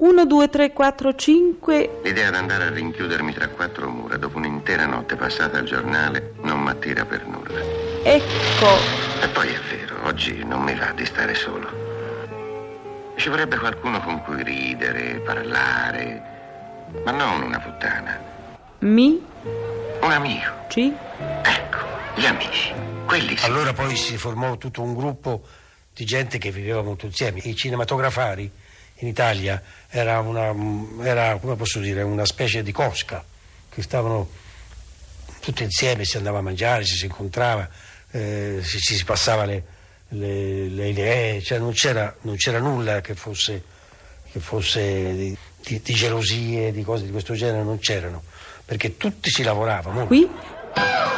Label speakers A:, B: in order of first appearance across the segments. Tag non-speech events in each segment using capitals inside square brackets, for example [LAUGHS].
A: 1, 2, 3, 4, 5.
B: L'idea di andare a rinchiudermi tra quattro mura dopo un'intera notte passata al giornale non mi attira per nulla.
A: Ecco.
B: E poi è vero, oggi non mi va di stare solo. Ci vorrebbe qualcuno con cui ridere, parlare, ma non una puttana.
A: Mi.
B: Un amico.
A: Ci.
B: Ecco, gli amici. Quelli sì.
C: Allora poi si formò tutto un gruppo di gente che viveva molto insieme. I cinematografari in Italia era una, era, come posso dire, una specie di cosca, che stavano tutti insieme, si andava a mangiare, si, si incontrava, eh, si, si, passava le, le, le idee, cioè non c'era, non c'era, nulla che fosse, che fosse di, di, di, gelosie, di cose di questo genere, non c'erano, perché tutti si lavorava molto.
A: Qui?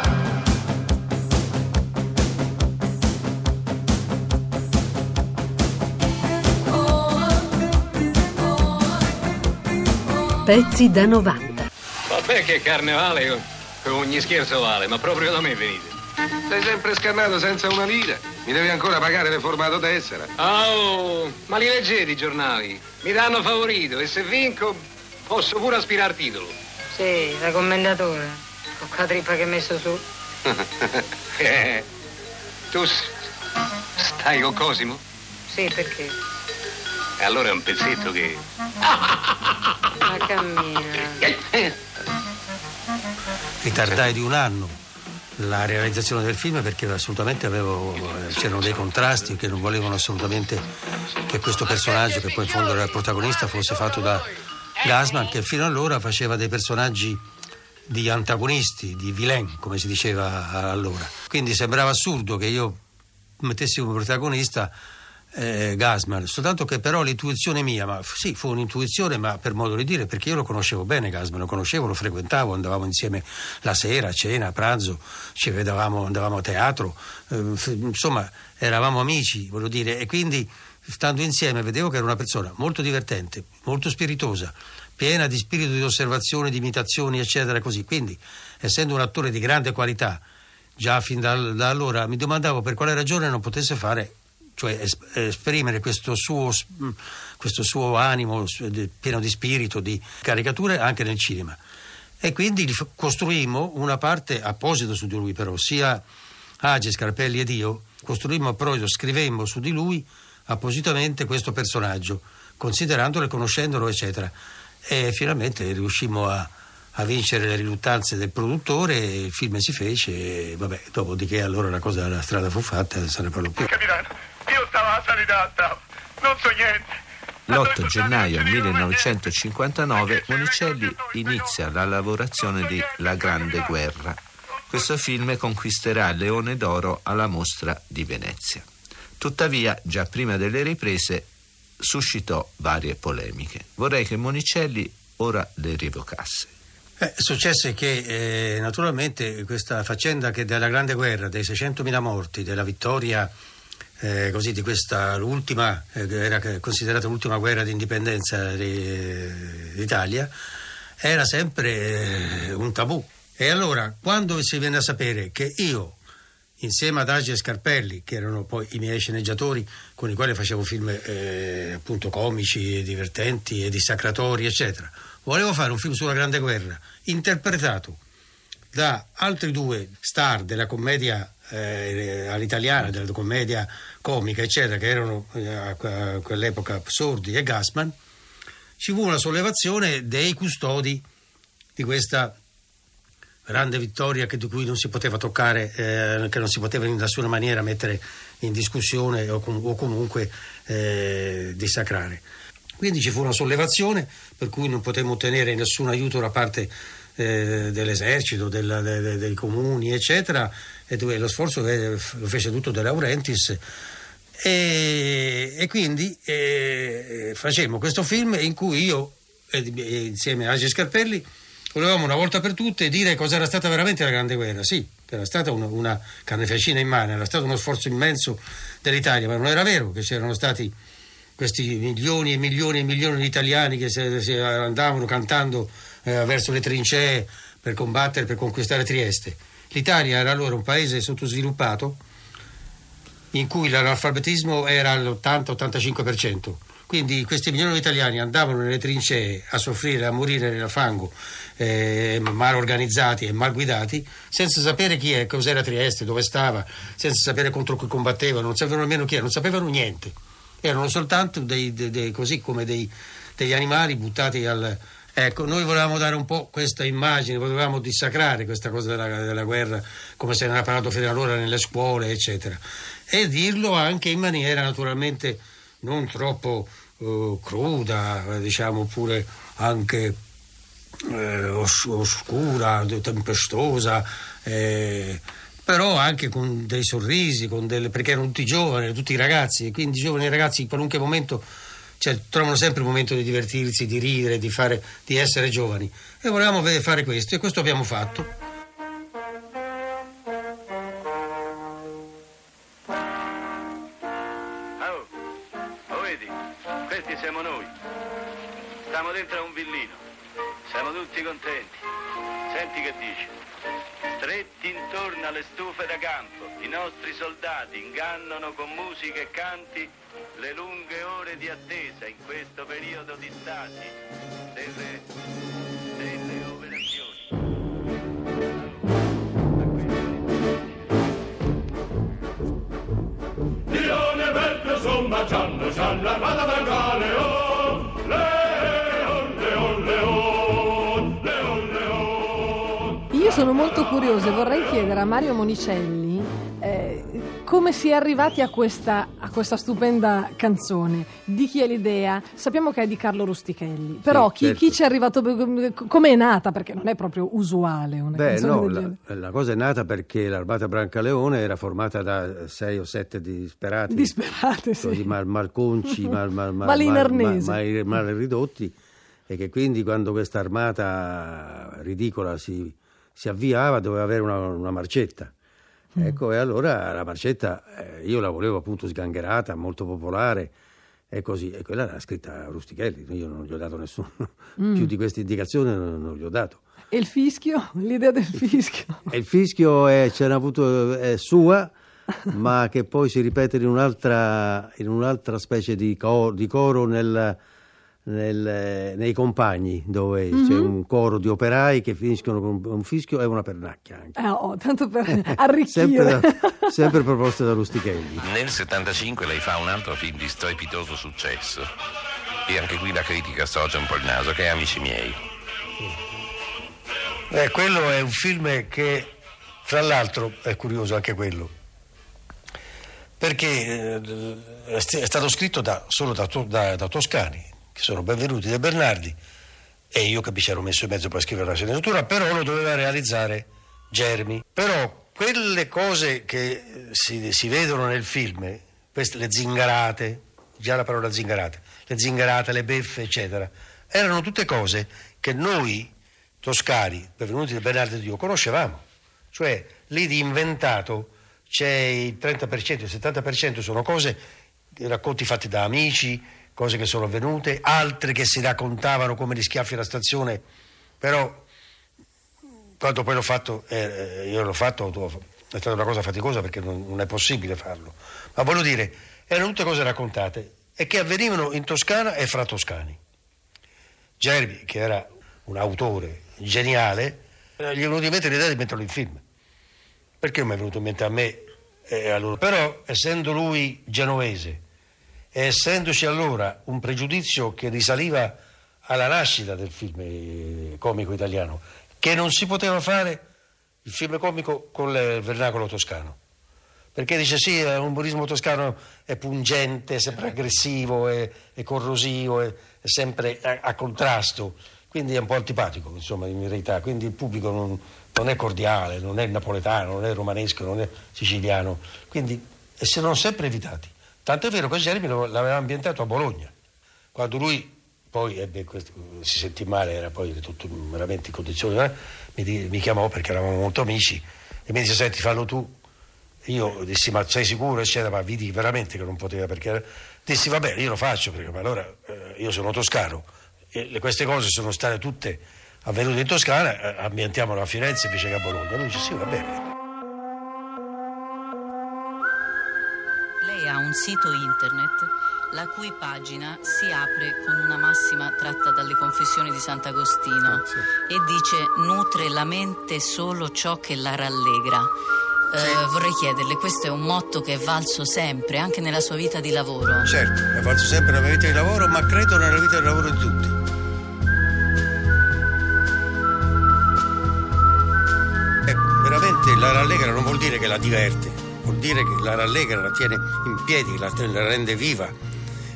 D: Pezzi da 90.
E: Vabbè che carnevale, ogni scherzo vale, ma proprio da me venite.
F: Sei sempre scannato senza una lira. Mi devi ancora pagare le formato tessera.
E: Oh, ma li leggete i giornali? Mi danno favorito e se vinco posso pure aspirare titolo.
G: Sì, da commendatore. Con la trippa che hai messo su. [LAUGHS]
E: eh, tu stai con Cosimo?
G: Sì, perché?
E: E allora è un pezzetto che...
G: Ma cammina.
C: Ritardai di un anno la realizzazione del film perché assolutamente avevo, c'erano dei contrasti che non volevano assolutamente che questo personaggio, che poi in fondo era il protagonista, fosse fatto da Gasman, che fino allora faceva dei personaggi di antagonisti, di vilain, come si diceva allora. Quindi sembrava assurdo che io mettessi come protagonista eh, Gasman, soltanto che però l'intuizione mia, ma sì, fu un'intuizione, ma per modo di dire, perché io lo conoscevo bene Gasman, lo conoscevo, lo frequentavo, andavamo insieme la sera, a cena, a pranzo, ci vedevamo, andavamo a teatro, eh, insomma, eravamo amici, voglio dire, e quindi stando insieme vedevo che era una persona molto divertente, molto spiritosa, piena di spirito di osservazione, di imitazioni, eccetera, così. Quindi, essendo un attore di grande qualità, già fin da, da allora mi domandavo per quale ragione non potesse fare cioè esprimere questo suo, questo suo animo pieno di spirito, di caricature anche nel cinema. E quindi costruimmo una parte apposita su di lui però, sia Age, Scarpelli ed io costruimmo apposito, scrivemmo su di lui appositamente questo personaggio, considerandolo e conoscendolo, eccetera. E finalmente riuscimmo a, a vincere le riluttanze del produttore, il film si fece e vabbè, dopodiché allora la cosa la strada fu fatta, se ne parlò più.
H: Capitano, io stavo alla sanità, non so niente.
I: L'8 gennaio 1959 Monicelli inizia la lavorazione di La Grande Guerra. Questo film conquisterà il Leone d'Oro alla mostra di Venezia. Tuttavia, già prima delle riprese, suscitò varie polemiche. Vorrei che Monicelli ora le rievocasse.
C: Eh, successe che eh, naturalmente questa faccenda che della Grande Guerra, dei 600.000 morti, della vittoria eh, così di questa l'ultima, eh, era considerata l'ultima guerra di indipendenza d'Italia, era sempre eh, un tabù. E allora, quando si venne a sapere che io, insieme ad Agi e Scarpelli, che erano poi i miei sceneggiatori con i quali facevo film eh, appunto comici e divertenti e dissacratori, eccetera, volevo fare un film sulla Grande Guerra, interpretato da altri due star della commedia eh, all'italiana, della commedia comica, eccetera, che erano eh, a quell'epoca Sordi e Gassman, ci fu una sollevazione dei custodi di questa grande vittoria che, di cui non si poteva toccare, eh, che non si poteva in nessuna maniera mettere in discussione o, com- o comunque eh, dissacrare. Quindi ci fu una sollevazione per cui non potemmo ottenere nessun aiuto da parte eh, dell'esercito, della, de, de, dei comuni, eccetera, e dove lo sforzo lo fece tutto De Laurentiis. E, e quindi eh, facemmo questo film in cui io, insieme a Agi Scarpelli, volevamo una volta per tutte dire cosa era stata veramente la Grande Guerra. Sì, era stata una, una carneficina immane, era stato uno sforzo immenso dell'Italia, ma non era vero che c'erano stati questi milioni e milioni e milioni di italiani che si, si andavano cantando eh, verso le trincee per combattere, per conquistare Trieste. L'Italia era allora un paese sottosviluppato in cui l'analfabetismo era all'80-85%, Quindi questi milioni di italiani andavano nelle trincee a soffrire, a morire nel fango, eh, mal organizzati e mal guidati, senza sapere chi è, cos'era Trieste, dove stava, senza sapere contro chi combattevano, non sapevano nemmeno chi era, non sapevano niente. Erano soltanto dei, dei, dei, così come degli animali buttati al... Ecco, noi volevamo dare un po' questa immagine, volevamo dissacrare questa cosa della, della guerra, come se ne era parlato fino allora nelle scuole, eccetera. E dirlo anche in maniera naturalmente non troppo eh, cruda, diciamo pure anche eh, os- oscura, tempestosa, eh, però anche con dei sorrisi, con delle, perché erano tutti giovani, tutti ragazzi, e quindi giovani ragazzi in qualunque momento cioè, trovano sempre il momento di divertirsi, di ridere, di, fare, di essere giovani. E volevamo fare questo, e questo abbiamo fatto.
H: Oh, lo vedi? Questi siamo noi. Stiamo dentro a un villino. Siamo tutti contenti. Senti che dice. Stretti intorno alle stufe da campo, i nostri soldati ingannano con musica e canti le lunghe ore di attesa in questo periodo di stasi delle, delle
J: sono molto curiosa e vorrei chiedere a Mario Monicelli eh, come si è arrivati a questa, a questa stupenda canzone. Di chi è l'idea? Sappiamo che è di Carlo Rustichelli, però
K: Sì,
J: chi,
K: certo.
J: chi ci è arrivato, come è nata? Perché non è proprio usuale una
K: Beh,
J: canzone
K: no, la, la cosa è nata perché l'Armata Brancaleone era formata da sei o sette disperati,
J: Disperate, sì.
K: così mal, malconci, [LAUGHS] mal, mal, mal,
J: Malinarnesi.
K: mal- mal- mal ridotti, e che quindi quando questa armata ridicola si, si avviava doveva avere una, una marcetta.
J: Mm.
K: Ecco, e allora la marcetta eh, io la volevo appunto sgangherata, molto popolare, e così, e quella era scritta a Rustichelli, io non gli ho dato nessuno,
J: Mm.
K: più di questa indicazione non, non gli ho dato.
J: E il fischio? [LAUGHS] L'idea del fischio?
K: E il fischio è, ce n'ha avuto, è sua, [LAUGHS] ma che poi si ripete in un'altra, in un'altra specie di, co- di coro nel- nel- nei compagni, dove c'è
J: Mhm.
K: un coro di operai che finiscono con un fischio e una pernacchia anche.
J: Eh, oh, tanto per [LAUGHS] arricchire.
K: Sempre, da- sempre proposte da Rustichelli.
B: Nel 75 lei fa un altro film di strepitoso successo. E anche qui la critica storce un po' il naso, che è Amici miei.
C: Eh, quello è un film che, fra l'altro, è curioso anche quello, perché eh, è st- è stato scritto da- solo da, da- da toscani, che sono Benvenuti De Bernardi, e io che mi ci ero messo in mezzo per scrivere la sceneggiatura, però lo doveva realizzare Germi. Però quelle cose che eh, si, si vedono nel film, queste, le zingarate, già la parola zingarate, le zingarate, le beffe, eccetera, erano tutte cose che noi toscani, pervenuti da Bernardo Dio, conoscevamo. Cioè, lì di inventato c'è il 30%, il 70% sono cose, racconti fatti da amici, cose che sono avvenute, altre che si raccontavano come gli schiaffi alla stazione, però quando poi l'ho fatto, eh, io l'ho fatto, è stata una cosa faticosa perché non, non è possibile farlo. Ma voglio dire, erano tutte cose raccontate e che avvenivano in Toscana e fra toscani. Gerbi, che era un autore geniale, eh, gli è venuto in mente l'idea di metterlo in film. Perché non mi è venuto in mente a me e a? Però, essendo lui genovese e essendoci allora un pregiudizio che risaliva alla nascita del film eh, comico italiano, che non si poteva fare il film comico con il vernacolo toscano. Perché dice sì, l'umorismo toscano è pungente, è sempre aggressivo, è, è corrosivo, è, è sempre a, a contrasto, quindi è un po' antipatico, insomma, in verità. Quindi il pubblico non, non è cordiale, non è napoletano, non è romanesco, non è siciliano. Quindi e erano sempre evitati. Tanto è vero che Germi l'aveva ambientato a Bologna. Quando lui poi ebbe si sentì male, era poi tutto veramente in condizioni, eh, mi, mi chiamò perché eravamo molto amici e mi disse senti fallo tu. Io dissi ma sei sicuro eccetera, ma vidi veramente che non poteva perché era- dissi va bene io lo faccio perché ma allora eh, io sono toscano e queste cose sono state tutte avvenute in Toscana, eh, ambientiamolo a Firenze invece che a Bologna. Lui dice sì va bene.
L: Un sito internet la cui pagina si apre con una massima tratta dalle confessioni di Sant'Agostino e dice nutre la mente solo ciò che la rallegra. Eh, vorrei chiederle, questo è un motto che è valso sempre, anche nella sua vita di lavoro.
C: Certo, è valso sempre nella mia vita di lavoro, ma credo nella vita di lavoro di tutti. Eh, veramente la rallegra non vuol dire che la diverte, vuol dire che la rallegra, la tiene in piedi, la, la rende viva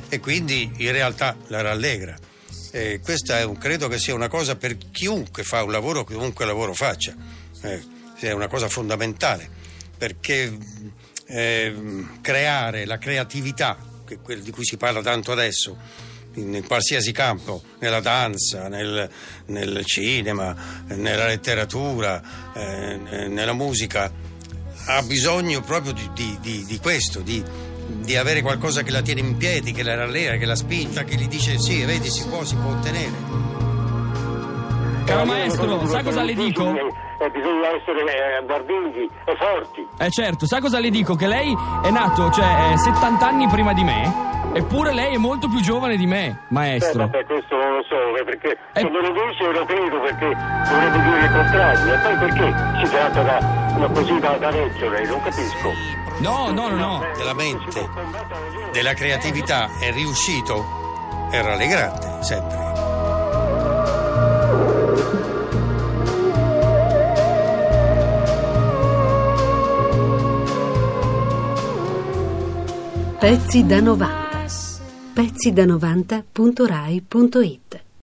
C: e quindi in realtà la rallegra. Eh, questa un, credo che sia una cosa per chiunque fa un lavoro, chiunque lavoro faccia, eh, è una cosa fondamentale perché eh, creare la creatività, quella di cui si parla tanto adesso, in, in qualsiasi campo, nella danza, nel, nel cinema, nella letteratura, eh, nella musica, ha bisogno proprio di, di, di, di questo, di, di avere qualcosa che la tiene in piedi, che la rallega, che la spinta, che gli dice sì, vedi, si può, si può ottenere.
M: Caro maestro, sa cosa le dico?
N: Eh, bisogna essere eh, guardinghi e forti.
M: Eh certo, sa cosa le dico? Che lei è nato, cioè, eh, 70 anni prima di me, eppure lei è molto più giovane di me, maestro.
N: Eh, vabbè, questo non lo so, eh, perché se me lo dice lo credo, perché dovrebbe dire il contrario. E poi perché si tratta da, una così da, da lei, non capisco.
M: No, no, no, no.
C: Della mente, della creatività è riuscito è rallegrante, sempre.
D: Pezzi da 90. Pezzi da 90.rai.it